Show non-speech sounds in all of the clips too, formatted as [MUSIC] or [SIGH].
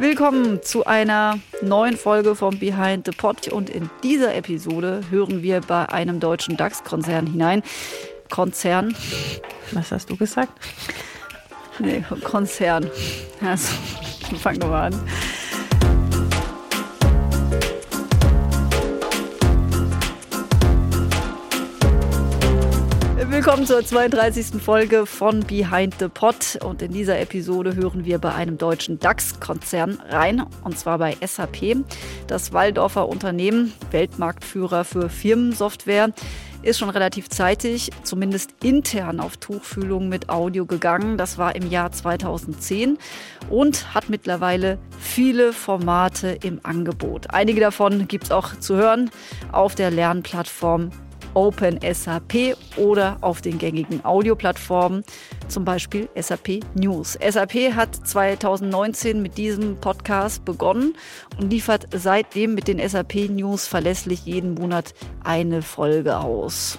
Willkommen zu einer neuen Folge vom Behind the Pod und in dieser Episode hören wir bei einem deutschen DAX-Konzern hinein. Konzern. Was hast du gesagt? Nee, Konzern. Also, fangen wir mal an. Willkommen zur 32. Folge von Behind the Pot. Und in dieser Episode hören wir bei einem deutschen DAX-Konzern rein, und zwar bei SAP. Das Waldorfer Unternehmen, Weltmarktführer für Firmensoftware, ist schon relativ zeitig, zumindest intern auf Tuchfühlung mit Audio gegangen. Das war im Jahr 2010 und hat mittlerweile viele Formate im Angebot. Einige davon gibt es auch zu hören auf der Lernplattform OpenSAP oder auf den gängigen Audioplattformen, zum Beispiel SAP News. SAP hat 2019 mit diesem Podcast begonnen und liefert seitdem mit den SAP News verlässlich jeden Monat eine Folge aus.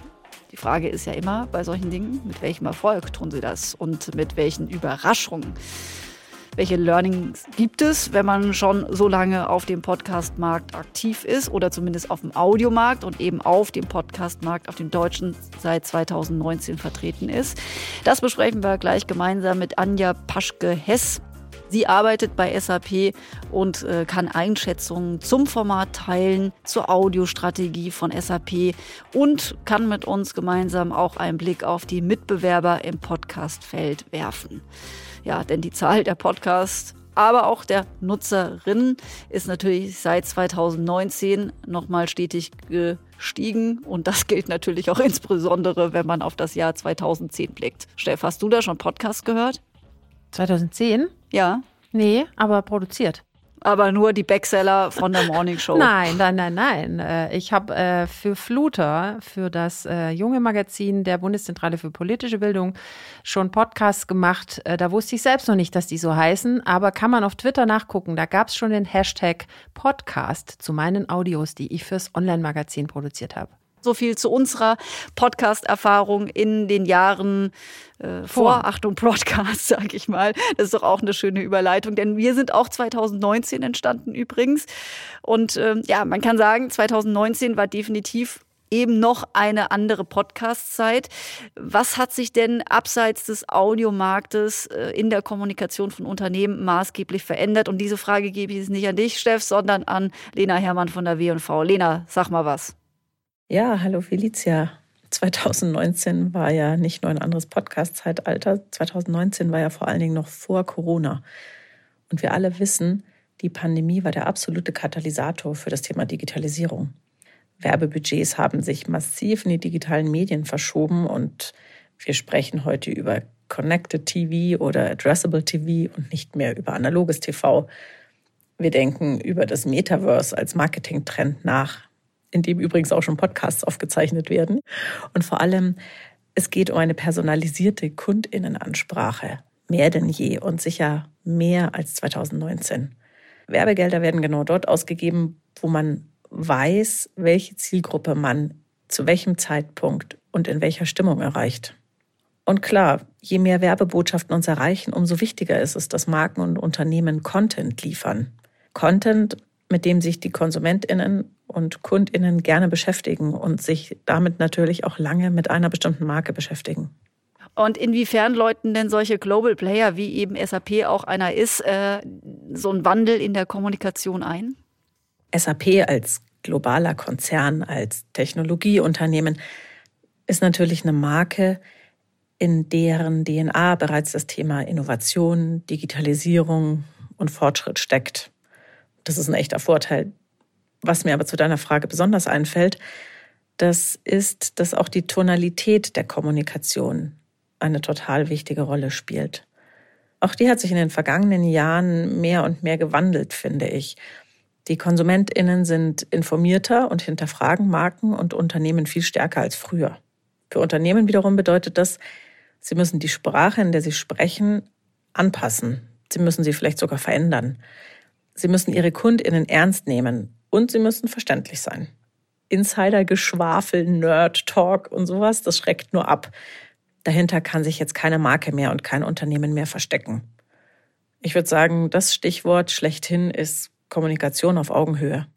Die Frage ist ja immer bei solchen Dingen, mit welchem Erfolg tun sie das und mit welchen Überraschungen. Welche Learnings gibt es, wenn man schon so lange auf dem Podcast-Markt aktiv ist oder zumindest auf dem Audiomarkt und eben auf dem Podcast-Markt, auf dem deutschen seit 2019 vertreten ist? Das besprechen wir gleich gemeinsam mit Anja Paschke-Hess. Sie arbeitet bei SAP und äh, kann Einschätzungen zum Format teilen, zur Audiostrategie von SAP und kann mit uns gemeinsam auch einen Blick auf die Mitbewerber im Podcastfeld werfen. Ja, denn die Zahl der Podcasts aber auch der Nutzerinnen ist natürlich seit 2019 nochmal stetig gestiegen. Und das gilt natürlich auch insbesondere, wenn man auf das Jahr 2010 blickt. Steff, hast du da schon Podcast gehört? 2010? Ja. Nee, aber produziert aber nur die Backseller von der Morning Show. Nein, nein, nein, nein. Äh, ich habe äh, für Fluter, für das äh, junge Magazin der Bundeszentrale für politische Bildung, schon Podcasts gemacht. Da wusste ich selbst noch nicht, dass die so heißen, aber kann man auf Twitter nachgucken. Da gab es schon den Hashtag Podcast zu meinen Audios, die ich fürs Online-Magazin produziert habe. So viel zu unserer Podcast-Erfahrung in den Jahren äh, vor. Achtung Broadcast, [LAUGHS] sage ich mal. Das ist doch auch eine schöne Überleitung, denn wir sind auch 2019 entstanden übrigens. Und ähm, ja, man kann sagen, 2019 war definitiv eben noch eine andere Podcast-Zeit. Was hat sich denn abseits des Audiomarktes äh, in der Kommunikation von Unternehmen maßgeblich verändert? Und diese Frage gebe ich jetzt nicht an dich, Steff, sondern an Lena Hermann von der W&V. Lena, sag mal was. Ja, hallo Felicia. 2019 war ja nicht nur ein anderes Podcast-Zeitalter, 2019 war ja vor allen Dingen noch vor Corona. Und wir alle wissen, die Pandemie war der absolute Katalysator für das Thema Digitalisierung. Werbebudgets haben sich massiv in die digitalen Medien verschoben und wir sprechen heute über Connected TV oder Addressable TV und nicht mehr über analoges TV. Wir denken über das Metaverse als Marketingtrend nach in dem übrigens auch schon Podcasts aufgezeichnet werden. Und vor allem, es geht um eine personalisierte Kundinnenansprache. Mehr denn je und sicher mehr als 2019. Werbegelder werden genau dort ausgegeben, wo man weiß, welche Zielgruppe man zu welchem Zeitpunkt und in welcher Stimmung erreicht. Und klar, je mehr Werbebotschaften uns erreichen, umso wichtiger ist es, dass Marken und Unternehmen Content liefern. Content, mit dem sich die Konsumentinnen und Kundinnen gerne beschäftigen und sich damit natürlich auch lange mit einer bestimmten Marke beschäftigen. Und inwiefern läuten denn solche Global Player, wie eben SAP auch einer ist, äh, so einen Wandel in der Kommunikation ein? SAP als globaler Konzern, als Technologieunternehmen ist natürlich eine Marke, in deren DNA bereits das Thema Innovation, Digitalisierung und Fortschritt steckt. Das ist ein echter Vorteil, was mir aber zu deiner Frage besonders einfällt, das ist, dass auch die Tonalität der Kommunikation eine total wichtige Rolle spielt. Auch die hat sich in den vergangenen Jahren mehr und mehr gewandelt, finde ich. Die Konsumentinnen sind informierter und hinterfragen Marken und Unternehmen viel stärker als früher. Für Unternehmen wiederum bedeutet das, sie müssen die Sprache, in der sie sprechen, anpassen. Sie müssen sie vielleicht sogar verändern. Sie müssen ihre Kundinnen ernst nehmen und sie müssen verständlich sein. Insider-Geschwafel, Nerd-Talk und sowas, das schreckt nur ab. Dahinter kann sich jetzt keine Marke mehr und kein Unternehmen mehr verstecken. Ich würde sagen, das Stichwort schlechthin ist Kommunikation auf Augenhöhe.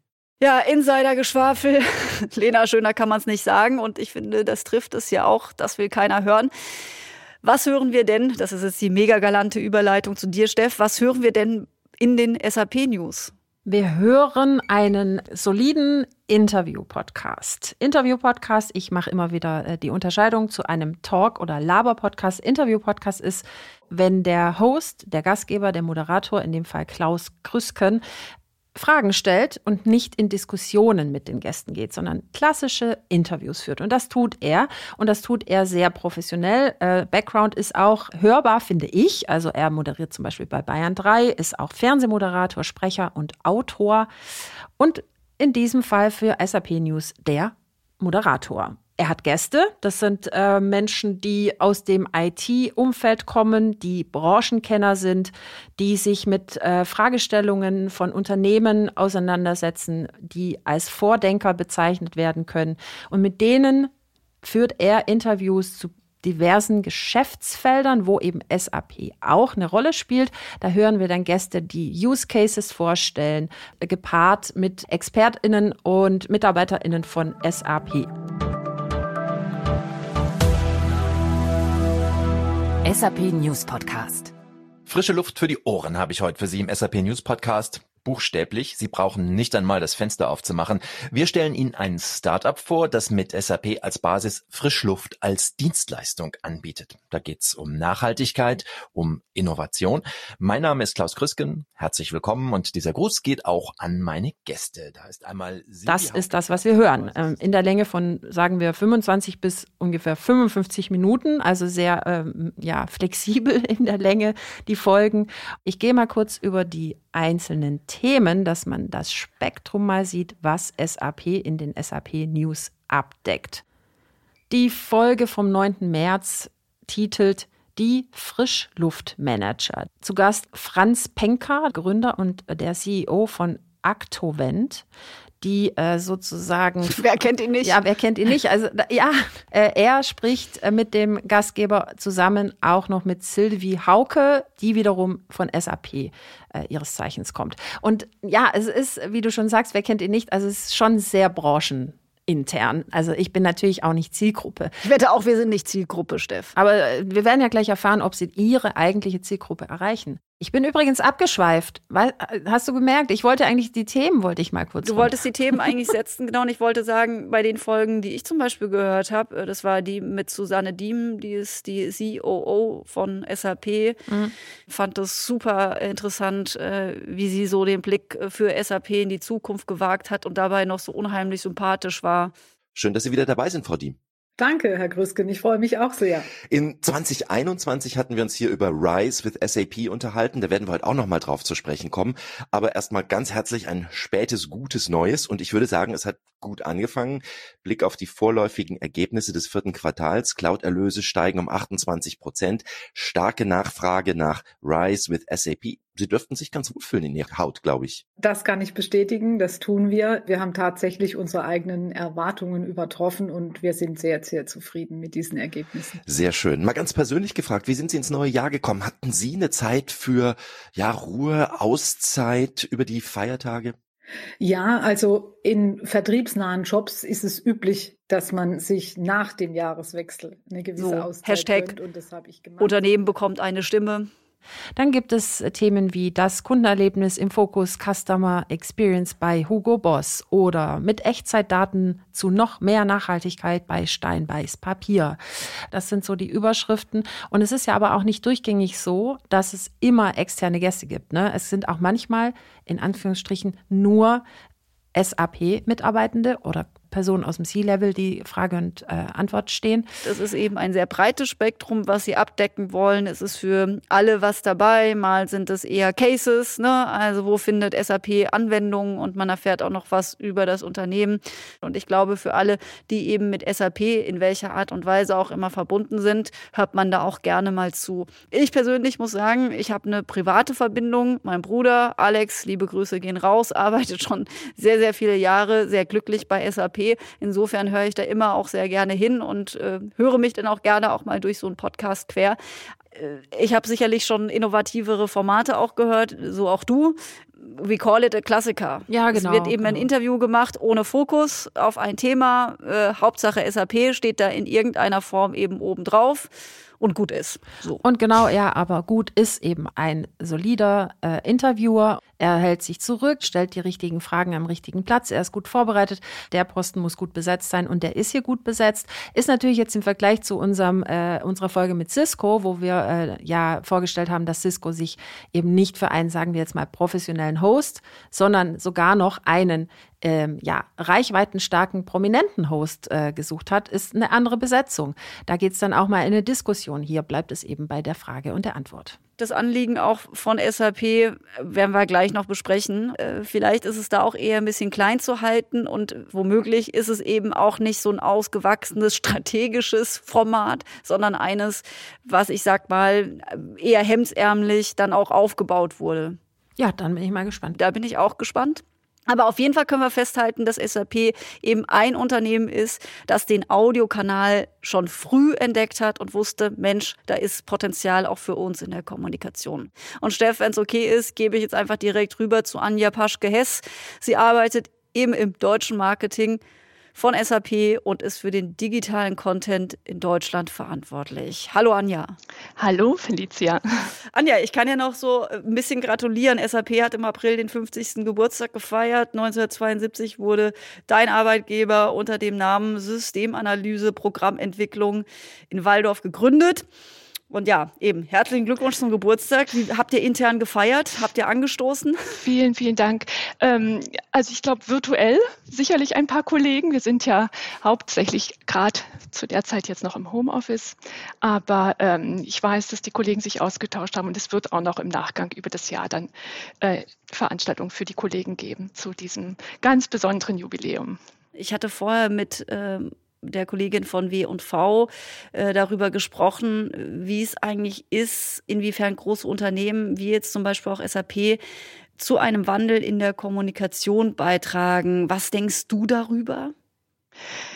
Ja, Insider-Geschwafel. [LAUGHS] Lena, schöner kann man es nicht sagen. Und ich finde, das trifft es ja auch. Das will keiner hören. Was hören wir denn? Das ist jetzt die mega galante Überleitung zu dir, Steff. Was hören wir denn in den SAP-News? Wir hören einen soliden Interview-Podcast. Interview-Podcast, ich mache immer wieder äh, die Unterscheidung zu einem Talk- oder Laber-Podcast. Interview-Podcast ist, wenn der Host, der Gastgeber, der Moderator, in dem Fall Klaus Krüsken, Fragen stellt und nicht in Diskussionen mit den Gästen geht, sondern klassische Interviews führt. Und das tut er. Und das tut er sehr professionell. Äh, Background ist auch hörbar, finde ich. Also er moderiert zum Beispiel bei Bayern 3, ist auch Fernsehmoderator, Sprecher und Autor. Und in diesem Fall für SAP News der Moderator. Er hat Gäste, das sind äh, Menschen, die aus dem IT-Umfeld kommen, die Branchenkenner sind, die sich mit äh, Fragestellungen von Unternehmen auseinandersetzen, die als Vordenker bezeichnet werden können. Und mit denen führt er Interviews zu diversen Geschäftsfeldern, wo eben SAP auch eine Rolle spielt. Da hören wir dann Gäste, die Use Cases vorstellen, gepaart mit Expertinnen und Mitarbeiterinnen von SAP. SAP News Podcast. Frische Luft für die Ohren habe ich heute für Sie im SAP News Podcast buchstäblich. Sie brauchen nicht einmal das Fenster aufzumachen. Wir stellen Ihnen ein Startup vor, das mit SAP als Basis Frischluft als Dienstleistung anbietet. Da geht's um Nachhaltigkeit, um Innovation. Mein Name ist Klaus Krüsken. Herzlich willkommen und dieser Gruß geht auch an meine Gäste. Da ist einmal Silvia Das ist das, was wir hören. Ähm, in der Länge von, sagen wir, 25 bis ungefähr 55 Minuten, also sehr ähm, ja, flexibel [LAUGHS] in der Länge, die Folgen. Ich gehe mal kurz über die einzelnen Themen, dass man das Spektrum mal sieht, was SAP in den SAP News abdeckt. Die Folge vom 9. März titelt die Frischluftmanager. Zu Gast Franz Penker, Gründer und der CEO von Actovent die äh, sozusagen. [LAUGHS] Wer kennt ihn nicht? Ja, wer kennt ihn nicht? Also ja, äh, er spricht äh, mit dem Gastgeber zusammen auch noch mit Sylvie Hauke, die wiederum von SAP äh, ihres Zeichens kommt. Und ja, es ist, wie du schon sagst, wer kennt ihn nicht? Also es ist schon sehr branchen intern. Also ich bin natürlich auch nicht Zielgruppe. Ich wette auch, wir sind nicht Zielgruppe, Steff. Aber äh, wir werden ja gleich erfahren, ob sie ihre eigentliche Zielgruppe erreichen. Ich bin übrigens abgeschweift. Hast du gemerkt? Ich wollte eigentlich die Themen, wollte ich mal kurz. Du wolltest die Themen [LAUGHS] eigentlich setzen, genau. Und ich wollte sagen, bei den Folgen, die ich zum Beispiel gehört habe, äh, das war die mit Susanne Diem, die ist die COO von SAP. Mhm. Fand das super interessant, äh, wie sie so den Blick äh, für SAP in die Zukunft gewagt hat und dabei noch so unheimlich sympathisch war. Schön, dass Sie wieder dabei sind, Frau Diem. Danke, Herr Grüsken. Ich freue mich auch sehr. In 2021 hatten wir uns hier über Rise with SAP unterhalten. Da werden wir heute auch nochmal drauf zu sprechen kommen. Aber erstmal ganz herzlich ein spätes, gutes Neues. Und ich würde sagen, es hat gut angefangen. Blick auf die vorläufigen Ergebnisse des vierten Quartals. Cloud-Erlöse steigen um 28 Prozent. Starke Nachfrage nach Rise with SAP. Sie dürften sich ganz gut fühlen in Ihrer Haut, glaube ich. Das kann ich bestätigen, das tun wir. Wir haben tatsächlich unsere eigenen Erwartungen übertroffen und wir sind sehr, sehr zufrieden mit diesen Ergebnissen. Sehr schön. Mal ganz persönlich gefragt, wie sind Sie ins neue Jahr gekommen? Hatten Sie eine Zeit für ja, Ruhe, Auszeit über die Feiertage? Ja, also in vertriebsnahen Jobs ist es üblich, dass man sich nach dem Jahreswechsel eine gewisse so, Auszeit Hashtag und das habe ich gemacht. Unternehmen bekommt eine Stimme. Dann gibt es Themen wie das Kundenerlebnis im Fokus Customer Experience bei Hugo Boss oder mit Echtzeitdaten zu noch mehr Nachhaltigkeit bei Steinbeiß Papier. Das sind so die Überschriften. Und es ist ja aber auch nicht durchgängig so, dass es immer externe Gäste gibt. Ne? Es sind auch manchmal in Anführungsstrichen nur SAP-Mitarbeitende oder Personen aus dem C-Level, die Frage und äh, Antwort stehen. Das ist eben ein sehr breites Spektrum, was sie abdecken wollen. Es ist für alle was dabei. Mal sind es eher Cases, ne? also wo findet SAP Anwendungen und man erfährt auch noch was über das Unternehmen. Und ich glaube, für alle, die eben mit SAP in welcher Art und Weise auch immer verbunden sind, hört man da auch gerne mal zu. Ich persönlich muss sagen, ich habe eine private Verbindung. Mein Bruder Alex, liebe Grüße gehen raus, [LAUGHS] arbeitet schon sehr, sehr viele Jahre sehr glücklich bei SAP Insofern höre ich da immer auch sehr gerne hin und äh, höre mich dann auch gerne auch mal durch so einen Podcast quer. Äh, ich habe sicherlich schon innovativere Formate auch gehört, so auch du. We call it a Klassiker. Ja, genau. Es wird eben genau. ein Interview gemacht ohne Fokus auf ein Thema. Äh, Hauptsache SAP steht da in irgendeiner Form eben oben drauf und gut ist. So. Und genau, ja, aber gut ist eben ein solider äh, Interviewer. Er hält sich zurück, stellt die richtigen Fragen am richtigen Platz. Er ist gut vorbereitet. Der Posten muss gut besetzt sein und der ist hier gut besetzt. Ist natürlich jetzt im Vergleich zu unserem, äh, unserer Folge mit Cisco, wo wir äh, ja vorgestellt haben, dass Cisco sich eben nicht für einen, sagen wir jetzt mal, professionellen Host, sondern sogar noch einen ähm, ja, reichweitenstarken, prominenten Host äh, gesucht hat, ist eine andere Besetzung. Da geht es dann auch mal in eine Diskussion. Hier bleibt es eben bei der Frage und der Antwort. Das Anliegen auch von SAP werden wir gleich noch besprechen. Äh, vielleicht ist es da auch eher ein bisschen klein zu halten und womöglich ist es eben auch nicht so ein ausgewachsenes [LAUGHS] strategisches Format, sondern eines, was ich sag mal eher hemdsärmlich dann auch aufgebaut wurde. Ja, dann bin ich mal gespannt. Da bin ich auch gespannt. Aber auf jeden Fall können wir festhalten, dass SAP eben ein Unternehmen ist, das den Audiokanal schon früh entdeckt hat und wusste, Mensch, da ist Potenzial auch für uns in der Kommunikation. Und Steff, wenn es okay ist, gebe ich jetzt einfach direkt rüber zu Anja Paschke-Hess. Sie arbeitet eben im deutschen Marketing von SAP und ist für den digitalen Content in Deutschland verantwortlich. Hallo Anja. Hallo Felicia. Anja, ich kann ja noch so ein bisschen gratulieren. SAP hat im April den 50. Geburtstag gefeiert. 1972 wurde dein Arbeitgeber unter dem Namen Systemanalyse Programmentwicklung in Waldorf gegründet. Und ja, eben, herzlichen Glückwunsch zum Geburtstag. Wie, habt ihr intern gefeiert? Habt ihr angestoßen? Vielen, vielen Dank. Ähm, also ich glaube virtuell sicherlich ein paar Kollegen. Wir sind ja hauptsächlich gerade zu der Zeit jetzt noch im Homeoffice. Aber ähm, ich weiß, dass die Kollegen sich ausgetauscht haben und es wird auch noch im Nachgang über das Jahr dann äh, Veranstaltungen für die Kollegen geben zu diesem ganz besonderen Jubiläum. Ich hatte vorher mit ähm, der Kollegin von W&V äh, darüber gesprochen, wie es eigentlich ist, inwiefern große Unternehmen wie jetzt zum Beispiel auch SAP zu einem Wandel in der Kommunikation beitragen. Was denkst du darüber?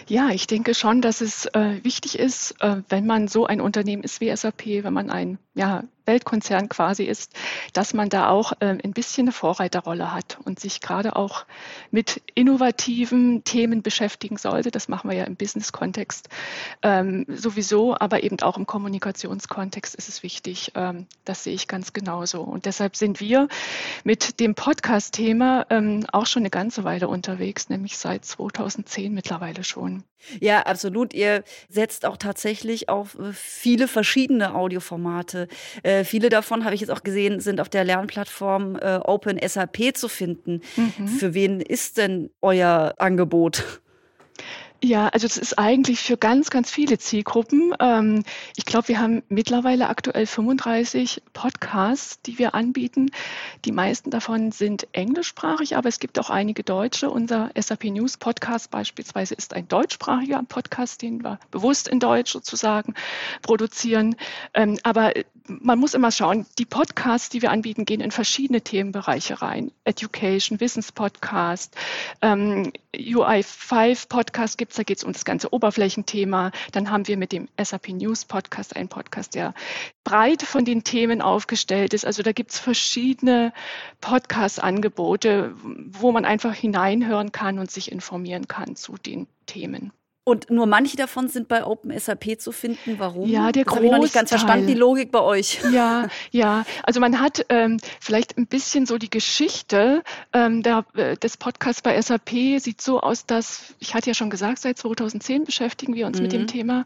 Ja, ich denke schon, dass es äh, wichtig ist, äh, wenn man so ein Unternehmen ist wie SAP, wenn man ein ja, Weltkonzern quasi ist, dass man da auch äh, ein bisschen eine Vorreiterrolle hat und sich gerade auch mit innovativen Themen beschäftigen sollte. Das machen wir ja im Business-Kontext ähm, sowieso, aber eben auch im Kommunikationskontext ist es wichtig. Ähm, das sehe ich ganz genauso. Und deshalb sind wir mit dem Podcast-Thema ähm, auch schon eine ganze Weile unterwegs, nämlich seit 2010 mittlerweile schon. Ja, absolut. Ihr setzt auch tatsächlich auf äh, viele verschiedene Audioformate. Äh, viele davon, habe ich jetzt auch gesehen, sind auf der Lernplattform äh, Open SAP zu finden. Mhm. Für wen ist denn euer Angebot? Ja, also es ist eigentlich für ganz, ganz viele Zielgruppen. Ähm, ich glaube, wir haben mittlerweile aktuell 35 Podcasts, die wir anbieten. Die meisten davon sind englischsprachig, aber es gibt auch einige deutsche. Unser SAP News Podcast beispielsweise ist ein deutschsprachiger Podcast, den wir bewusst in Deutsch sozusagen produzieren. Ähm, aber man muss immer schauen, die Podcasts, die wir anbieten, gehen in verschiedene Themenbereiche rein. Education, Wissenspodcast, ähm, UI5 Podcast gibt es, da geht es um das ganze Oberflächenthema. Dann haben wir mit dem SAP News Podcast einen Podcast, der breit von den Themen aufgestellt ist. Also da gibt es verschiedene Podcast-Angebote, wo man einfach hineinhören kann und sich informieren kann zu den Themen. Und nur manche davon sind bei OpenSAP zu finden. Warum? Ja, der das habe ich noch nicht ganz verstanden, die Logik bei euch. Ja, ja. Also man hat ähm, vielleicht ein bisschen so die Geschichte ähm, der, äh, des Podcasts bei SAP sieht so aus, dass, ich hatte ja schon gesagt, seit 2010 beschäftigen wir uns mhm. mit dem mhm. Thema.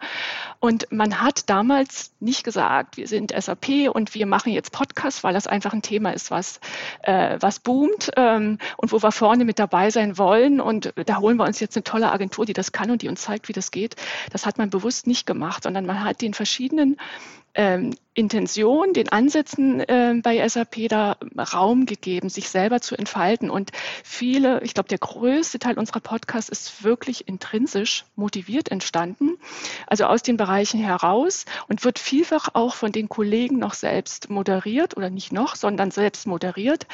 Und man hat damals nicht gesagt, wir sind SAP und wir machen jetzt Podcasts, weil das einfach ein Thema ist, was, äh, was boomt ähm, und wo wir vorne mit dabei sein wollen. Und da holen wir uns jetzt eine tolle Agentur, die das kann und die uns zeigt, wie das geht. Das hat man bewusst nicht gemacht, sondern man hat den verschiedenen ähm, Intention, den Ansätzen äh, bei SAP da Raum gegeben, sich selber zu entfalten. Und viele, ich glaube, der größte Teil unserer Podcasts ist wirklich intrinsisch motiviert entstanden, also aus den Bereichen heraus und wird vielfach auch von den Kollegen noch selbst moderiert oder nicht noch, sondern selbst moderiert.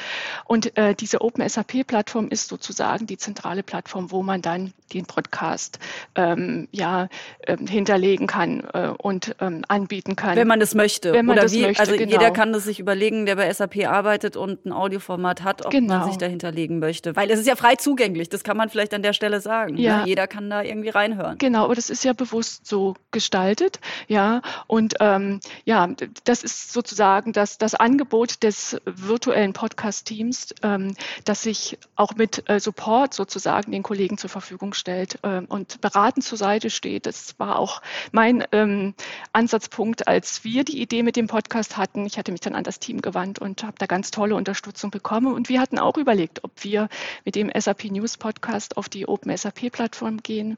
Und äh, diese Open SAP-Plattform ist sozusagen die zentrale Plattform, wo man dann den Podcast ähm, ja, äh, hinterlegen kann äh, und ähm, anbieten kann. Wenn man es möchte. Wenn man Oder das wie, möchte, also genau. jeder kann das sich überlegen, der bei SAP arbeitet und ein Audioformat hat, ob genau. man sich dahinter legen möchte. Weil es ist ja frei zugänglich, das kann man vielleicht an der Stelle sagen. Ne? Ja. Ne? Jeder kann da irgendwie reinhören. Genau, aber das ist ja bewusst so gestaltet. Ja, und ähm, ja, das ist sozusagen das, das Angebot des virtuellen Podcast-Teams, ähm, das sich auch mit äh, Support sozusagen den Kollegen zur Verfügung stellt ähm, und beratend zur Seite steht. Das war auch mein ähm, Ansatzpunkt, als wir die Idee mit dem Podcast hatten. Ich hatte mich dann an das Team gewandt und habe da ganz tolle Unterstützung bekommen. Und wir hatten auch überlegt, ob wir mit dem SAP News Podcast auf die Open SAP Plattform gehen.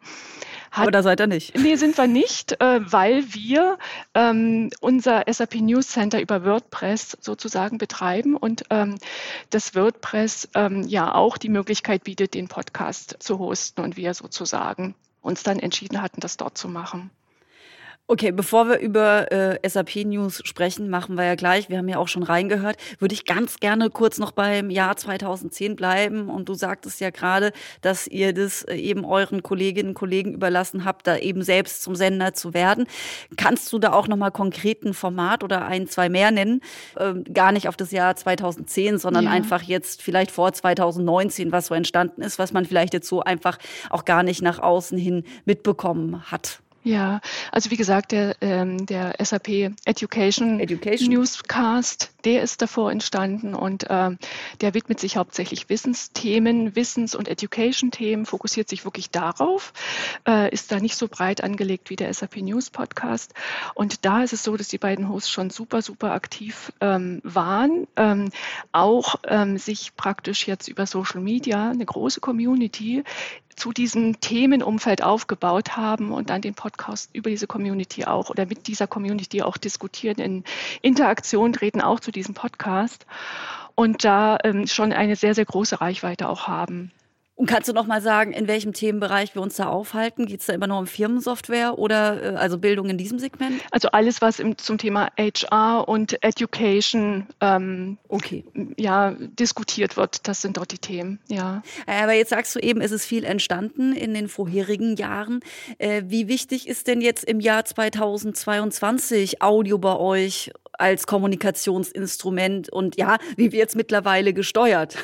Hat, Aber da seid ihr nicht. [LAUGHS] Nee, sind wir nicht, äh, weil wir ähm, unser SAP News Center über WordPress sozusagen betreiben und ähm, das WordPress ähm, ja auch die Möglichkeit bietet, den Podcast zu hosten und wir sozusagen uns dann entschieden hatten, das dort zu machen. Okay, bevor wir über äh, SAP News sprechen, machen wir ja gleich, wir haben ja auch schon reingehört, würde ich ganz gerne kurz noch beim Jahr 2010 bleiben. Und du sagtest ja gerade, dass ihr das äh, eben euren Kolleginnen und Kollegen überlassen habt, da eben selbst zum Sender zu werden. Kannst du da auch nochmal konkret ein Format oder ein, zwei mehr nennen? Ähm, gar nicht auf das Jahr 2010, sondern ja. einfach jetzt vielleicht vor 2019, was so entstanden ist, was man vielleicht jetzt so einfach auch gar nicht nach außen hin mitbekommen hat. Ja, also wie gesagt, der, ähm, der SAP Education, Education, Newscast, der ist davor entstanden und ähm, der widmet sich hauptsächlich Wissensthemen, Wissens- und Education-Themen, fokussiert sich wirklich darauf, äh, ist da nicht so breit angelegt wie der SAP News Podcast. Und da ist es so, dass die beiden Hosts schon super, super aktiv ähm, waren, ähm, auch ähm, sich praktisch jetzt über Social Media eine große Community zu diesem Themenumfeld aufgebaut haben und dann den Podcast über diese Community auch oder mit dieser Community auch diskutieren, in Interaktion treten auch zu diesem Podcast und da ähm, schon eine sehr, sehr große Reichweite auch haben. Und kannst du noch mal sagen, in welchem Themenbereich wir uns da aufhalten? Geht es da immer noch um Firmensoftware oder äh, also Bildung in diesem Segment? Also alles, was im, zum Thema HR und Education ähm, okay. ja, diskutiert wird, das sind dort die Themen. Ja. Aber jetzt sagst du eben, es ist viel entstanden in den vorherigen Jahren. Äh, wie wichtig ist denn jetzt im Jahr 2022 Audio bei euch als Kommunikationsinstrument und ja, wie wird es mittlerweile gesteuert?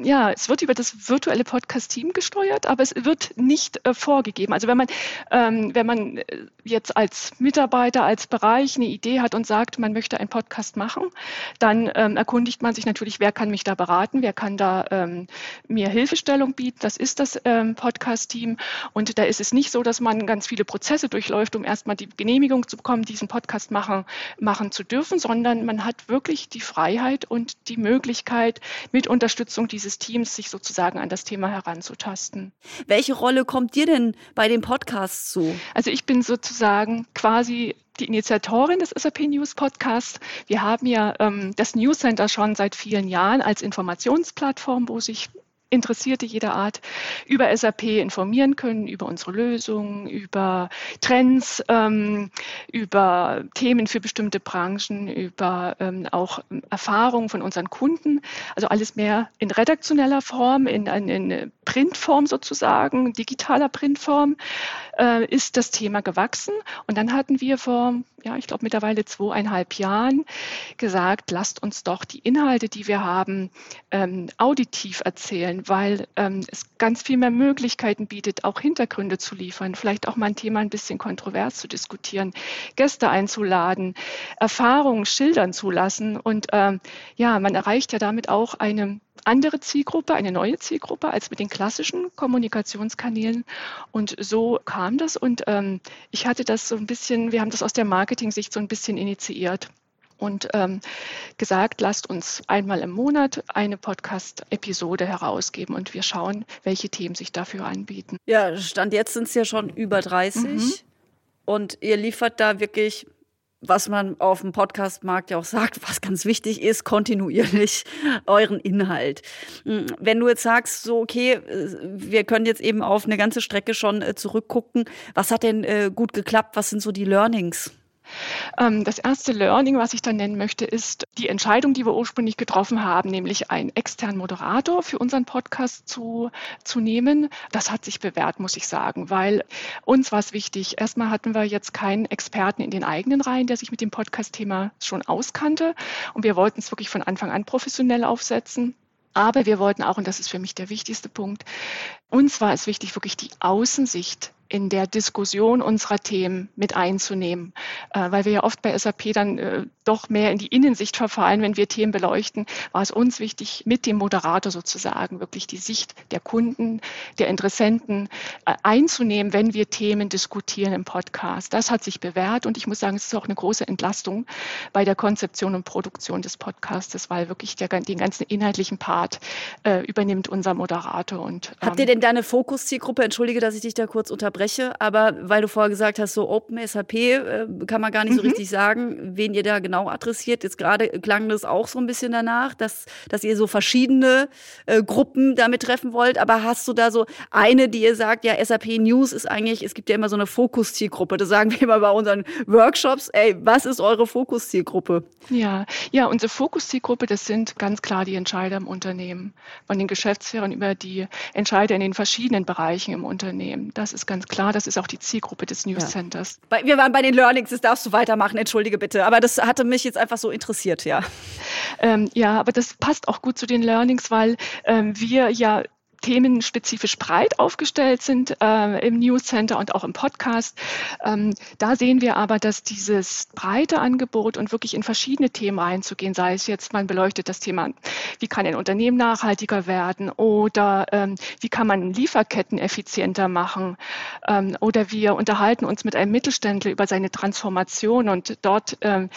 Ja, es wird über das virtuelle Podcast-Team gesteuert, aber es wird nicht äh, vorgegeben. Also wenn man, ähm, wenn man äh, jetzt als Mitarbeiter, als Bereich eine Idee hat und sagt, man möchte einen Podcast machen, dann ähm, erkundigt man sich natürlich, wer kann mich da beraten, wer kann da ähm, mir Hilfestellung bieten. Das ist das ähm, Podcast-Team. Und da ist es nicht so, dass man ganz viele Prozesse durchläuft, um erstmal die Genehmigung zu bekommen, diesen Podcast machen, machen zu dürfen, sondern man hat wirklich die Freiheit und die Möglichkeit, mit Unterstützung dieses dieses Teams, sich sozusagen an das Thema heranzutasten. Welche Rolle kommt dir denn bei dem Podcast zu? Also ich bin sozusagen quasi die Initiatorin des SAP News Podcasts. Wir haben ja ähm, das News Center schon seit vielen Jahren als Informationsplattform, wo sich Interessierte jeder Art über SAP informieren können, über unsere Lösungen, über Trends, ähm, über Themen für bestimmte Branchen, über ähm, auch Erfahrungen von unseren Kunden. Also alles mehr in redaktioneller Form, in, in Printform sozusagen, digitaler Printform äh, ist das Thema gewachsen. Und dann hatten wir vor, ja, ich glaube mittlerweile zweieinhalb Jahren gesagt, lasst uns doch die Inhalte, die wir haben, ähm, auditiv erzählen, weil ähm, es ganz viel mehr Möglichkeiten bietet, auch Hintergründe zu liefern, vielleicht auch mal ein Thema ein bisschen kontrovers zu diskutieren, Gäste einzuladen, Erfahrungen schildern zu lassen. Und ähm, ja, man erreicht ja damit auch eine andere Zielgruppe, eine neue Zielgruppe als mit den klassischen Kommunikationskanälen. Und so kam das. Und ähm, ich hatte das so ein bisschen, wir haben das aus der Marketing-Sicht so ein bisschen initiiert und ähm, gesagt, lasst uns einmal im Monat eine Podcast-Episode herausgeben und wir schauen, welche Themen sich dafür anbieten. Ja, Stand jetzt sind es ja schon über 30 mhm. und ihr liefert da wirklich was man auf dem Podcastmarkt ja auch sagt, was ganz wichtig ist, kontinuierlich [LAUGHS] euren Inhalt. Hm, wenn du jetzt sagst, so okay, äh, wir können jetzt eben auf eine ganze Strecke schon äh, zurückgucken, was hat denn äh, gut geklappt? Was sind so die Learnings? Ähm, das erste Learning, was ich dann nennen möchte, ist die Entscheidung, die wir ursprünglich getroffen haben, nämlich einen externen Moderator für unseren Podcast zu, zu nehmen. Das hat sich bewährt, muss ich sagen, weil uns war es wichtig. Erstmal hatten wir jetzt keinen Experten in den eigenen Reihen, der sich mit dem Podcast-Thema schon auskannte. Und wir wollten es wirklich von Anfang an professionell aufsetzen. Aber wir wollten auch, und das ist für mich der wichtigste Punkt, uns war es wichtig, wirklich die Außensicht in der Diskussion unserer Themen mit einzunehmen, äh, weil wir ja oft bei SAP dann äh, doch mehr in die Innensicht verfallen, wenn wir Themen beleuchten, war es uns wichtig, mit dem Moderator sozusagen wirklich die Sicht der Kunden, der Interessenten äh, einzunehmen, wenn wir Themen diskutieren im Podcast. Das hat sich bewährt und ich muss sagen, es ist auch eine große Entlastung bei der Konzeption und Produktion des Podcastes, weil wirklich der, den ganzen inhaltlichen Part äh, übernimmt unser Moderator. Und, ähm, Habt ihr denn da eine Fokuszielgruppe? Entschuldige, dass ich dich da kurz unterbreche unterbreche, aber weil du vorher gesagt hast, so Open SAP äh, kann man gar nicht so mhm. richtig sagen, wen ihr da genau adressiert. Jetzt gerade klang das auch so ein bisschen danach, dass, dass ihr so verschiedene äh, Gruppen damit treffen wollt. Aber hast du da so eine, die ihr sagt, ja, SAP News ist eigentlich, es gibt ja immer so eine Fokuszielgruppe. Das sagen wir immer bei unseren Workshops. Ey, was ist eure Fokuszielgruppe? Ja, ja, unsere Fokuszielgruppe, das sind ganz klar die Entscheider im Unternehmen, von den Geschäftsführern über die Entscheider in den verschiedenen Bereichen im Unternehmen. Das ist ganz klar, das ist auch die Zielgruppe des News Centers. Ja. Wir waren bei den Learnings, das darfst du weitermachen, entschuldige bitte. Aber das hatte mich jetzt einfach so interessiert, ja. Ähm, ja, aber das passt auch gut zu den Learnings, weil ähm, wir ja themenspezifisch breit aufgestellt sind äh, im News Center und auch im Podcast. Ähm, da sehen wir aber, dass dieses breite Angebot und wirklich in verschiedene Themen reinzugehen, sei es jetzt, man beleuchtet das Thema, wie kann ein Unternehmen nachhaltiger werden oder ähm, wie kann man Lieferketten effizienter machen ähm, oder wir unterhalten uns mit einem Mittelständler über seine Transformation und dort ähm,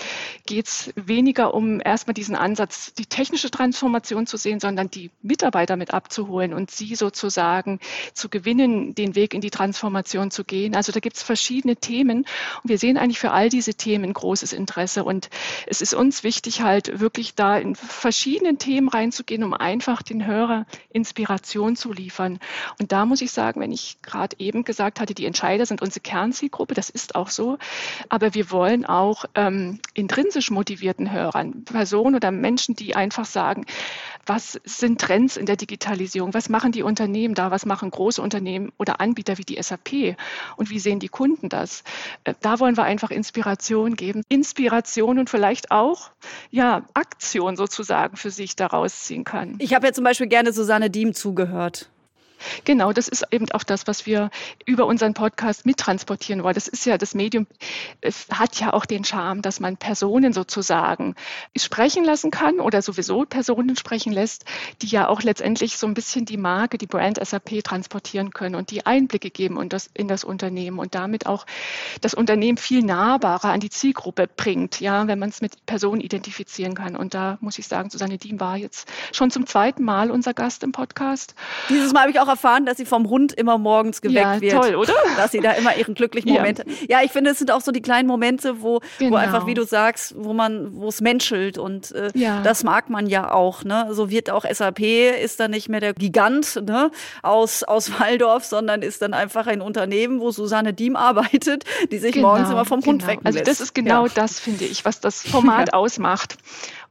geht es weniger um erstmal diesen Ansatz, die technische Transformation zu sehen, sondern die Mitarbeiter mit abzuholen und sie sozusagen zu gewinnen, den Weg in die Transformation zu gehen. Also da gibt es verschiedene Themen und wir sehen eigentlich für all diese Themen großes Interesse und es ist uns wichtig, halt wirklich da in verschiedenen Themen reinzugehen, um einfach den Hörer Inspiration zu liefern. Und da muss ich sagen, wenn ich gerade eben gesagt hatte, die Entscheider sind unsere Kernzielgruppe, das ist auch so, aber wir wollen auch ähm, intrinsisch motivierten Hörern, Personen oder Menschen, die einfach sagen, was sind Trends in der Digitalisierung? Was machen die Unternehmen da? Was machen große Unternehmen oder Anbieter wie die SAP? Und wie sehen die Kunden das? Äh, da wollen wir einfach Inspiration geben. Inspiration und vielleicht auch, ja, Aktion sozusagen für sich daraus ziehen kann. Ich habe ja zum Beispiel gerne Susanne Diem zugehört. Genau, das ist eben auch das, was wir über unseren Podcast mittransportieren wollen. Das ist ja das Medium, es hat ja auch den Charme, dass man Personen sozusagen sprechen lassen kann oder sowieso Personen sprechen lässt, die ja auch letztendlich so ein bisschen die Marke, die Brand SAP transportieren können und die Einblicke geben in das, in das Unternehmen und damit auch das Unternehmen viel nahbarer an die Zielgruppe bringt, ja, wenn man es mit Personen identifizieren kann. Und da muss ich sagen, Susanne Diem war jetzt schon zum zweiten Mal unser Gast im Podcast. Dieses Mal habe ich auch erfahren, dass sie vom Hund immer morgens geweckt ja, wird. Toll, oder? [LAUGHS] Dass sie da immer ihren glücklichen [LAUGHS] ja. Moment hat. Ja, ich finde, es sind auch so die kleinen Momente, wo, genau. wo einfach, wie du sagst, wo man, wo es menschelt und äh, ja. das mag man ja auch. Ne? So wird auch SAP ist dann nicht mehr der Gigant ne? aus, aus Waldorf, sondern ist dann einfach ein Unternehmen, wo Susanne Diem arbeitet, die sich genau, morgens immer vom genau. Hund wecken lässt. Also das ist genau das, finde ich, was das Format [LAUGHS] ausmacht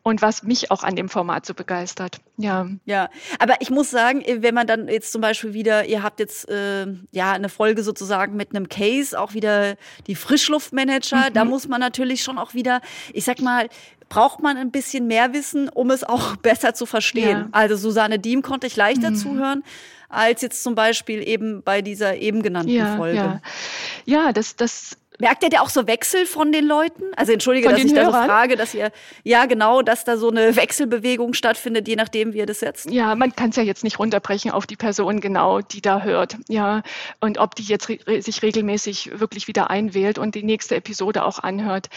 und was mich auch an dem Format so begeistert. Ja. Ja, aber ich muss sagen, wenn man dann jetzt zum Beispiel wieder, ihr habt jetzt äh, ja eine Folge sozusagen mit einem Case, auch wieder die Frischluftmanager, mhm. da muss man natürlich schon auch wieder, ich sag mal, braucht man ein bisschen mehr Wissen, um es auch [LAUGHS] besser zu verstehen. Ja. Also Susanne Diem konnte ich leichter mhm. zuhören als jetzt zum Beispiel eben bei dieser eben genannten ja, Folge. Ja, ja das, das Merkt ihr da auch so Wechsel von den Leuten? Also entschuldige, dass ich Hörern? da so frage, dass ihr, ja genau, dass da so eine Wechselbewegung stattfindet, je nachdem, wie ihr das setzt. Ja, man kann es ja jetzt nicht runterbrechen auf die Person genau, die da hört. Ja, und ob die jetzt re sich regelmäßig wirklich wieder einwählt und die nächste Episode auch anhört.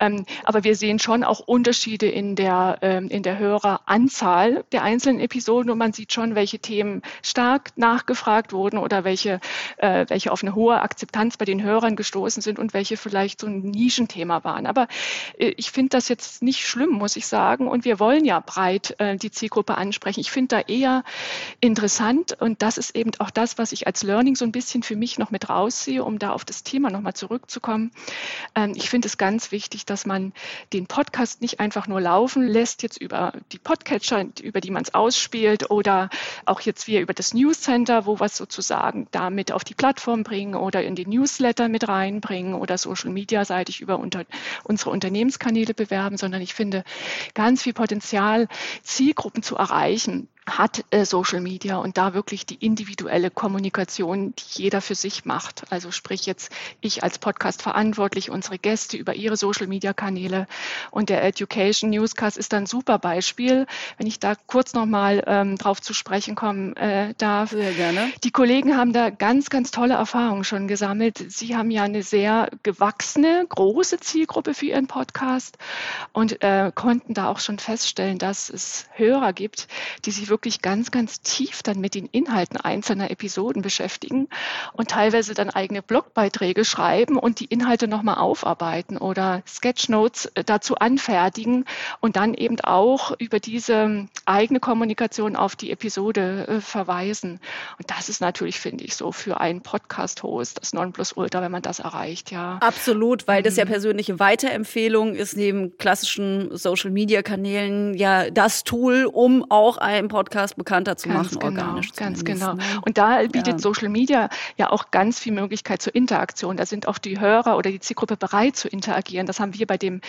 Ähm, aber wir sehen schon auch Unterschiede in der, ähm, in der Höreranzahl der einzelnen Episoden und man sieht schon, welche Themen stark nachgefragt wurden oder welche, äh, welche auf eine hohe Akzeptanz bei den Hörern gestoßen sind und welche vielleicht so ein Nischenthema waren. Aber äh, ich finde das jetzt nicht schlimm, muss ich sagen. Und wir wollen ja breit äh, die Zielgruppe ansprechen. Ich finde da eher interessant und das ist eben auch das, was ich als Learning so ein bisschen für mich noch mit rausziehe, um da auf das Thema nochmal zurückzukommen. Ähm, ich finde es ganz wichtig, dass man den Podcast nicht einfach nur laufen lässt, jetzt über die Podcatcher, über die man es ausspielt oder auch jetzt wir über das News Center, wo wir es sozusagen damit auf die Plattform bringen oder in die Newsletter mit reinbringen oder Social Media seitig über unter, unsere Unternehmenskanäle bewerben, sondern ich finde ganz viel Potenzial, Zielgruppen zu erreichen, hat äh, Social Media und da wirklich die individuelle Kommunikation, die jeder für sich macht. Also sprich jetzt ich als Podcast verantwortlich, unsere Gäste über ihre Social Media Kanäle und der Education Newscast ist ein super Beispiel. Wenn ich da kurz nochmal ähm, drauf zu sprechen kommen äh, darf. Sehr gerne. Die Kollegen haben da ganz, ganz tolle Erfahrungen schon gesammelt. Sie haben ja eine sehr gewachsene, große Zielgruppe für ihren Podcast und äh, konnten da auch schon feststellen, dass es Hörer gibt, die sich wirklich ganz, ganz tief dann mit den Inhalten einzelner Episoden beschäftigen und teilweise dann eigene Blogbeiträge schreiben und die Inhalte nochmal aufarbeiten oder Sketchnotes äh, dazu anfertigen und dann eben auch über diese eigene Kommunikation auf die Episode äh, verweisen. Und das ist natürlich, finde ich, so für einen Podcast-Host das Nonplusultra, wenn man das erreicht, ja. Absolut, weil das ja Mhm. persönliche Weiterempfehlung ist neben klassischen Social-Media-Kanälen ja das Tool, um auch einen Podcast bekannter zu Ganz machen, genau, organisch ganz genau. ne? Und da bietet Ja. Social Media ja auch ganz viel Möglichkeit zur Interaktion. Da sind auch die Hörer oder die Zielgruppe bereit zu interagieren. Das haben wir bei dem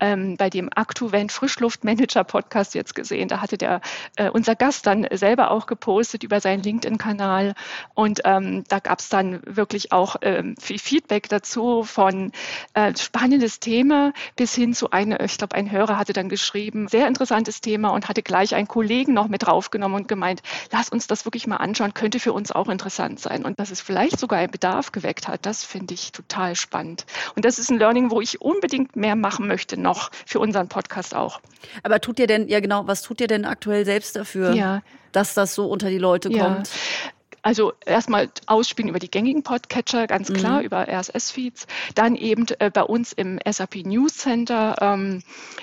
ähm, bei dem Aktuent Frischluftmanager Podcast jetzt gesehen. Da hatte der äh, unser Gast dann selber auch gepostet über seinen LinkedIn-Kanal und ähm, da gab es dann wirklich auch ähm, viel Feedback dazu von äh, spannendes Thema bis hin zu einer, ich glaube, ein Hörer hatte dann geschrieben, sehr interessantes Thema und hatte gleich einen Kollegen noch mit draufgenommen und gemeint, lass uns das wirklich mal anschauen, könnte für uns auch interessant sein. Und dass es vielleicht sogar einen Bedarf geweckt hat, das finde ich total spannend. Und das ist ein Learning, wo ich unbedingt mehr machen möchte, noch für unseren Podcast auch. Aber tut ihr denn, ja genau, was tut ihr denn aktuell selbst dafür, Ja. dass das so unter die Leute Ja. Also erstmal ausspielen über die gängigen Podcatcher, ganz klar, Mhm. über RSS-Feeds. Dann eben äh, bei uns im SAP News Center, ähm,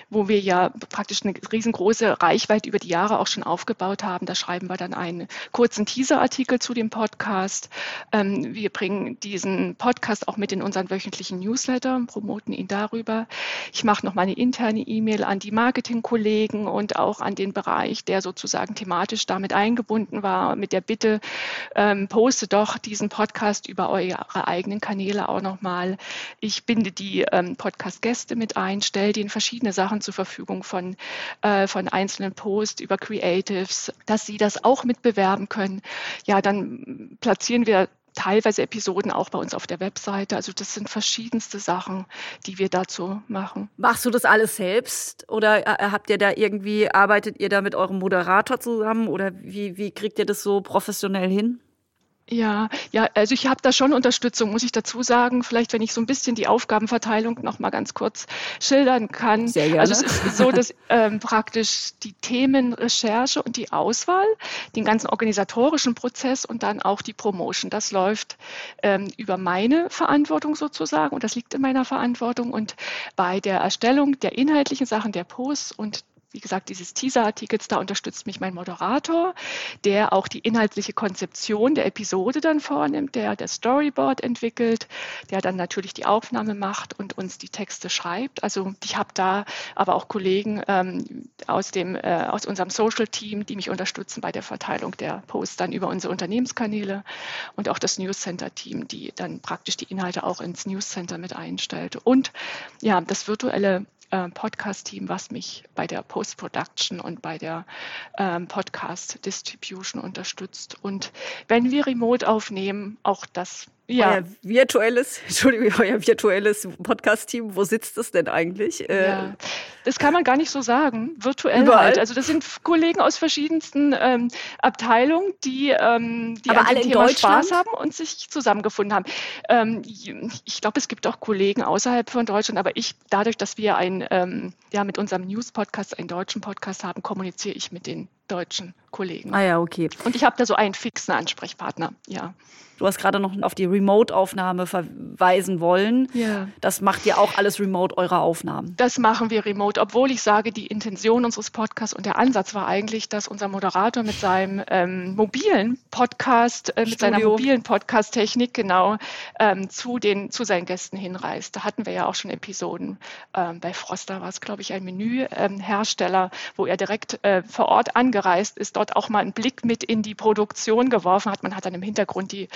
wo wir ja praktisch eine riesengroße Reichweite über die Jahre auch schon aufgebaut haben. Da schreiben wir dann einen kurzen Teaser-Artikel zu dem Podcast. Ähm, wir bringen diesen Podcast auch mit in unseren wöchentlichen Newsletter, promoten ihn darüber. Ich mache noch mal eine interne E-Mail an die Marketingkollegen und auch an den Bereich, der sozusagen thematisch damit eingebunden war, mit der Bitte, ähm, poste doch diesen Podcast über eure eigenen Kanäle auch nochmal. Ich binde die ähm, Podcast-Gäste mit ein, stelle denen verschiedene Sachen zur Verfügung von, äh, von einzelnen Posts über Creatives, dass sie das auch mitbewerben können. Ja, dann platzieren wir teilweise Episoden auch bei uns auf der Webseite. Also das sind verschiedenste Sachen, die wir dazu machen. Machst du das alles selbst oder äh, habt ihr da irgendwie, arbeitet ihr da mit eurem Moderator zusammen oder wie, wie kriegt ihr das so professionell hin? Ja, ja, also ich habe da schon Unterstützung, muss ich dazu sagen. Vielleicht, wenn ich so ein bisschen die Aufgabenverteilung noch mal ganz kurz schildern kann. Sehr gerne. Also es ist so, [LAUGHS] dass ähm, praktisch die Themenrecherche und die Auswahl, den ganzen organisatorischen Prozess und dann auch die Promotion, das läuft ähm, über meine Verantwortung sozusagen und das liegt in meiner Verantwortung. Und bei der Erstellung der inhaltlichen Sachen, der Posts und wie gesagt, dieses Teaser-Artikels, da unterstützt mich mein Moderator, der auch die inhaltliche Konzeption der Episode dann vornimmt, der das Storyboard entwickelt, der dann natürlich die Aufnahme macht und uns die Texte schreibt. Also ich habe da aber auch Kollegen ähm, aus, dem, äh, aus unserem Social-Team, die mich unterstützen bei der Verteilung der Posts dann über unsere Unternehmenskanäle und auch das News Center-Team, die dann praktisch die Inhalte auch ins News Center mit einstellt. Und ja, das virtuelle äh, Podcast-Team, was mich bei der Post-Production und bei der ähm, Podcast-Distribution unterstützt. Und wenn wir remote aufnehmen, auch das. Ja, Euer virtuelles, [LAUGHS] Entschuldigung, euer virtuelles Podcast-Team, wo sitzt es denn eigentlich? Äh, ja, das kann man gar nicht so sagen. Virtuell Überall? halt. Also das sind Kollegen aus verschiedensten ähm, Abteilungen, die, ähm, die Aber an alle dem Thema? Spaß haben und sich zusammengefunden haben. Ähm, ich glaube, es gibt auch Kollegen außerhalb von Deutschland, aber ich, dadurch, dass wir ein, ähm, ja, mit unserem News-Podcast einen deutschen Podcast haben, kommuniziere ich mit den deutschen Kollegen. Ah ja, okay. Und ich habe da so einen fixen Ansprechpartner, ja. Du hast gerade noch auf die Remote-Aufnahme verweisen wollen. Ja. Das macht ihr auch alles remote, eure Aufnahmen? Das machen wir remote, obwohl ich sage, die Intention unseres Podcasts und der Ansatz war eigentlich, dass unser Moderator mit seinem ähm, mobilen Podcast, äh, mit seiner mobilen Podcast-Technik genau ähm, zu, den, zu seinen Gästen hinreist. Da hatten wir ja auch schon Episoden. Ähm, bei Froster war es, glaube ich, ein Menühersteller, wo er direkt äh, vor Ort angereist ist, dort auch mal einen Blick mit in die Produktion geworfen hat. Man hat dann im Hintergrund die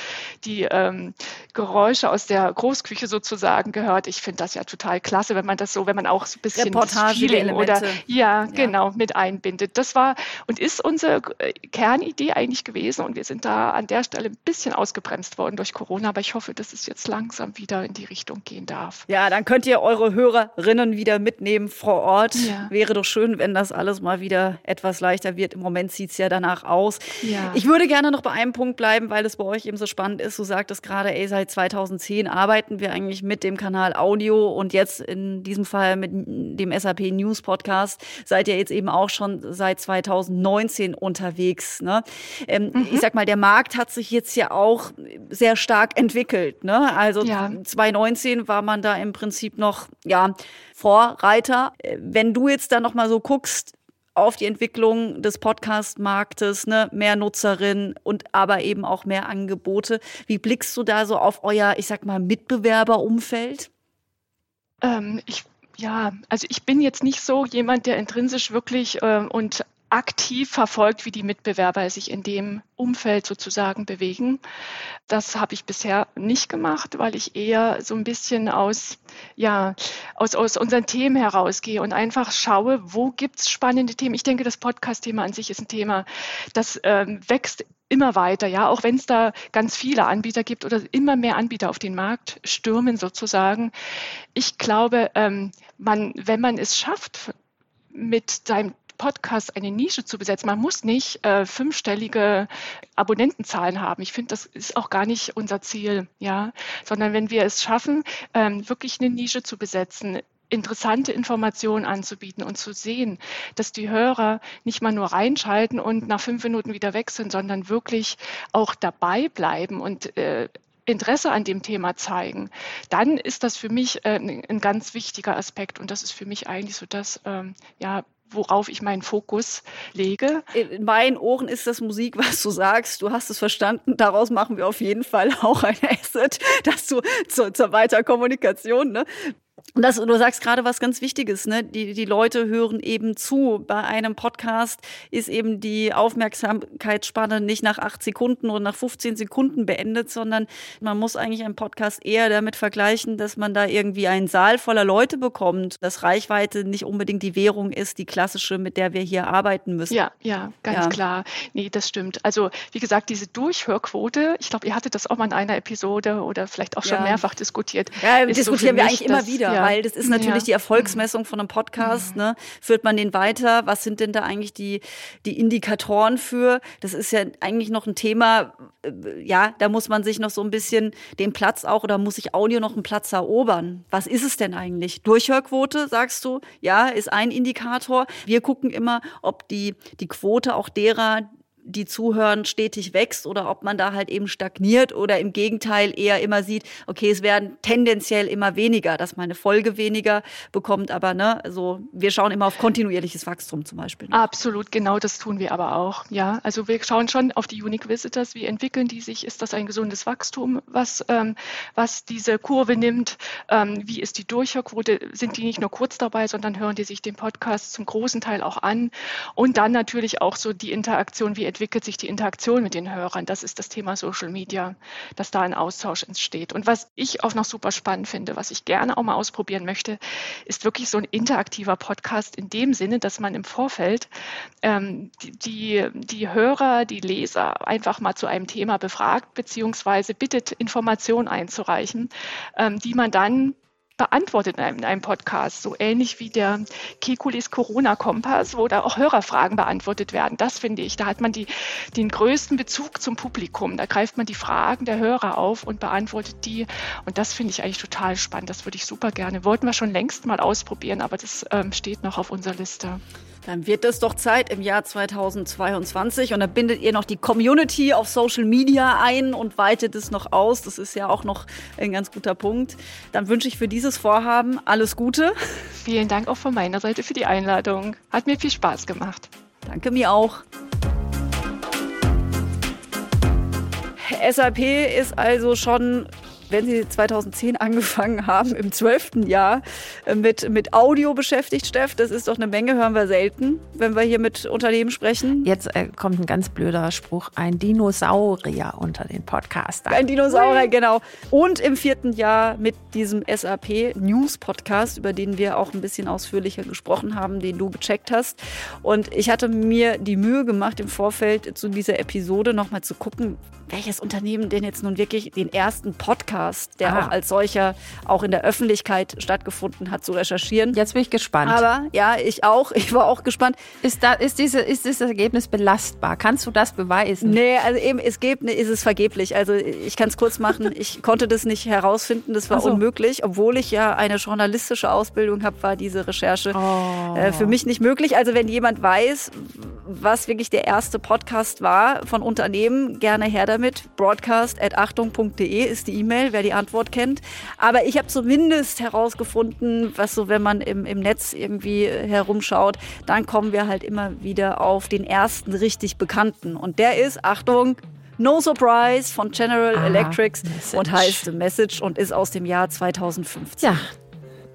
die ähm, Geräusche aus der Großküche sozusagen gehört. Ich finde das ja total klasse, wenn man das so, wenn man auch so ein bisschen Feeling oder ja, ja, genau mit einbindet. Das war und ist unsere äh, Kernidee eigentlich gewesen und wir sind da an der Stelle ein bisschen ausgebremst worden durch Corona, aber ich hoffe, dass es jetzt langsam wieder in die Richtung gehen darf. Ja, dann könnt ihr eure Hörerinnen wieder mitnehmen vor Ort. Ja. Wäre doch schön, wenn das alles mal wieder etwas leichter wird. Im Moment sieht es ja danach aus. Ja. Ich würde gerne noch bei einem Punkt bleiben, weil es bei euch eben so spannend ist, du sagtest gerade, ey, seit 2010 arbeiten wir eigentlich mit dem Kanal Audio und jetzt in diesem Fall mit dem SAP News Podcast seid ihr jetzt eben auch schon seit 2019 unterwegs. Ne? Ähm, mhm. Ich sag mal, der Markt hat sich jetzt ja auch sehr stark entwickelt. Ne? Also ja. 2019 war man da im Prinzip noch, ja, Vorreiter. Äh, wenn du jetzt da noch mal so guckst, auf die Entwicklung des Podcast-Marktes, ne, mehr Nutzerinnen und aber eben auch mehr Angebote. Wie blickst du da so auf euer, ich sag mal, Mitbewerberumfeld? Ähm, ich ja, also ich bin jetzt nicht so jemand, der intrinsisch wirklich äh, und aktiv verfolgt, wie die Mitbewerber sich in dem Umfeld sozusagen bewegen. Das habe ich bisher nicht gemacht, weil ich eher so ein bisschen aus, ja, aus, aus unseren Themen herausgehe und einfach schaue, wo gibt es spannende Themen. Ich denke, das Podcast-Thema an sich ist ein Thema, das ähm, wächst immer weiter, ja, auch wenn es da ganz viele Anbieter gibt oder immer mehr Anbieter auf den Markt stürmen sozusagen. Ich glaube, ähm, man, wenn man es schafft, mit seinem Podcast eine Nische zu besetzen. Man muss nicht äh, fünfstellige Abonnentenzahlen haben. Ich finde, das ist auch gar nicht unser Ziel, ja, sondern wenn wir es schaffen, ähm, wirklich eine Nische zu besetzen, interessante Informationen anzubieten und zu sehen, dass die Hörer nicht mal nur reinschalten und nach fünf Minuten wieder weg sind, sondern wirklich auch dabei bleiben und äh, Interesse an dem Thema zeigen, dann ist das für mich äh, ein ganz wichtiger Aspekt und das ist für mich eigentlich so das, ähm, ja, worauf ich meinen Fokus lege. In meinen Ohren ist das Musik, was du sagst. Du hast es verstanden. Daraus machen wir auf jeden Fall auch ein [LAUGHS] Asset, dass du zur, zur Weiterkommunikation, ne? Und das, du sagst gerade was ganz Wichtiges, ne? Die, die Leute hören eben zu. Bei einem Podcast ist eben die Aufmerksamkeitsspanne nicht nach acht Sekunden oder nach 15 Sekunden beendet, sondern man muss eigentlich einen Podcast eher damit vergleichen, dass man da irgendwie einen Saal voller Leute bekommt, dass Reichweite nicht unbedingt die Währung ist, die klassische, mit der wir hier arbeiten müssen. Ja, ja, ganz ja. klar. Nee, das stimmt. Also, wie gesagt, diese Durchhörquote, ich glaube, ihr hattet das auch mal in einer Episode oder vielleicht auch schon ja. mehrfach diskutiert. Ja, diskutieren so wir eigentlich immer wieder ja. weil das ist natürlich ja. die Erfolgsmessung von einem Podcast. Ne? Führt man den weiter? Was sind denn da eigentlich die, die Indikatoren für? Das ist ja eigentlich noch ein Thema, äh, ja, da muss man sich noch so ein bisschen den Platz auch oder muss sich Audio noch einen Platz erobern. Was ist es denn eigentlich? Durchhörquote, sagst du? Ja, ist ein Indikator. Wir gucken immer, ob die, die Quote auch derer, die zuhören, stetig wächst oder ob man da halt eben stagniert oder im Gegenteil eher immer sieht, okay, es werden tendenziell immer weniger, dass man eine Folge weniger bekommt, aber ne, also wir schauen immer auf kontinuierliches Wachstum zum Beispiel. Ne? Absolut, genau das tun wir aber auch, ja. Also wir schauen schon auf die Unique Visitors, wie entwickeln die sich, ist das ein gesundes Wachstum, was, ähm, was diese Kurve nimmt, ähm, wie ist die Durchhörquote, sind die nicht nur kurz dabei, sondern hören die sich den Podcast zum großen Teil auch an und dann natürlich auch so die Interaktion, wie entwickelt sich die Interaktion mit den Hörern? Das ist das Thema Social Media, dass da ein Austausch entsteht. Und was ich auch noch super spannend finde, was ich gerne auch mal ausprobieren möchte, ist wirklich so ein interaktiver Podcast in dem Sinne, dass man im Vorfeld ähm, die, die, Hörer, die Leser einfach mal zu einem Thema befragt, beziehungsweise bittet, Informationen einzureichen, ähm, die man dann beantwortet in einem, in einem, Podcast, so ähnlich wie der Kekulis Corona-Kompass, wo da auch Hörerfragen beantwortet werden. Das finde ich, da hat man die, den größten Bezug zum Publikum. Da greift man die Fragen der Hörer auf und beantwortet die. Und das finde ich eigentlich total spannend. Das würde ich super gerne. Wollten wir schon längst mal ausprobieren, aber das ähm, steht noch auf unserer Liste. Dann wird es doch Zeit im Jahr 2022 und dann bindet ihr noch die Community auf Social Media ein und weitet es noch aus. Das ist ja auch noch ein ganz guter Punkt. Dann wünsche ich für dieses Vorhaben alles Gute. Vielen Dank auch von meiner Seite für die Einladung. Hat mir viel Spaß gemacht. Danke mir auch. SAP ist also schon wenn Sie 2010 angefangen haben, im zwölften Jahr äh, mit, mit Audio beschäftigt, Steff, das ist doch eine Menge, hören wir selten, wenn wir hier mit Unternehmen sprechen. Jetzt äh, kommt ein ganz blöder Spruch, ein Dinosaurier unter den Podcastern. Ein Dinosaurier, genau. Und im vierten Jahr mit diesem SAP News Podcast, über den wir auch ein bisschen ausführlicher gesprochen haben, den du gecheckt hast. Und ich hatte mir die Mühe gemacht, im Vorfeld zu dieser Episode nochmal zu gucken, welches Unternehmen denn jetzt nun wirklich den ersten Podcast, der ah. auch als solcher auch in der Öffentlichkeit stattgefunden hat, zu recherchieren. Jetzt bin ich gespannt. Aber ja, ich auch. Ich war auch gespannt. Ist, da, ist, diese, ist dieses Ergebnis belastbar? Kannst du das beweisen? Nee, also eben, es gibt, ist es vergeblich. Also ich kann es kurz machen. Ich [LAUGHS] konnte das nicht herausfinden. Das war so. unmöglich. Obwohl ich ja eine journalistische Ausbildung habe, war diese Recherche oh. äh, für mich nicht möglich. Also wenn jemand weiß, was wirklich der erste Podcast war von Unternehmen, gerne her damit. broadcast.achtung.de ist die E-Mail, wer die Antwort kennt. Aber ich habe zumindest herausgefunden, was so, wenn man im, im Netz irgendwie herumschaut, dann kommen wir halt immer wieder auf den ersten richtig bekannten. Und der ist, Achtung, No Surprise von General Aha, Electrics Message. und heißt The Message und ist aus dem Jahr 2015. Ja,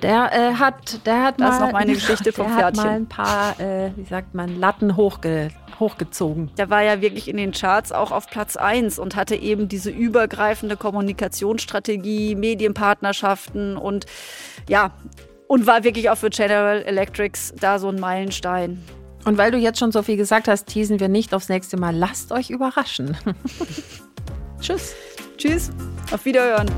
der äh, hat, der hat das mal, ist noch meine [LAUGHS] Geschichte vom der Pferdchen. Hat mal ein paar, äh, wie sagt man, Latten hochge, hochgezogen. Der war ja wirklich in den Charts auch auf Platz 1 und hatte eben diese übergreifende Kommunikationsstrategie, Medienpartnerschaften und ja, und war wirklich auch für General Electrics da so ein Meilenstein. Und weil du jetzt schon so viel gesagt hast, teasen wir nicht aufs nächste Mal. Lasst euch überraschen. [LAUGHS] Tschüss. Tschüss. Auf Wiederhören.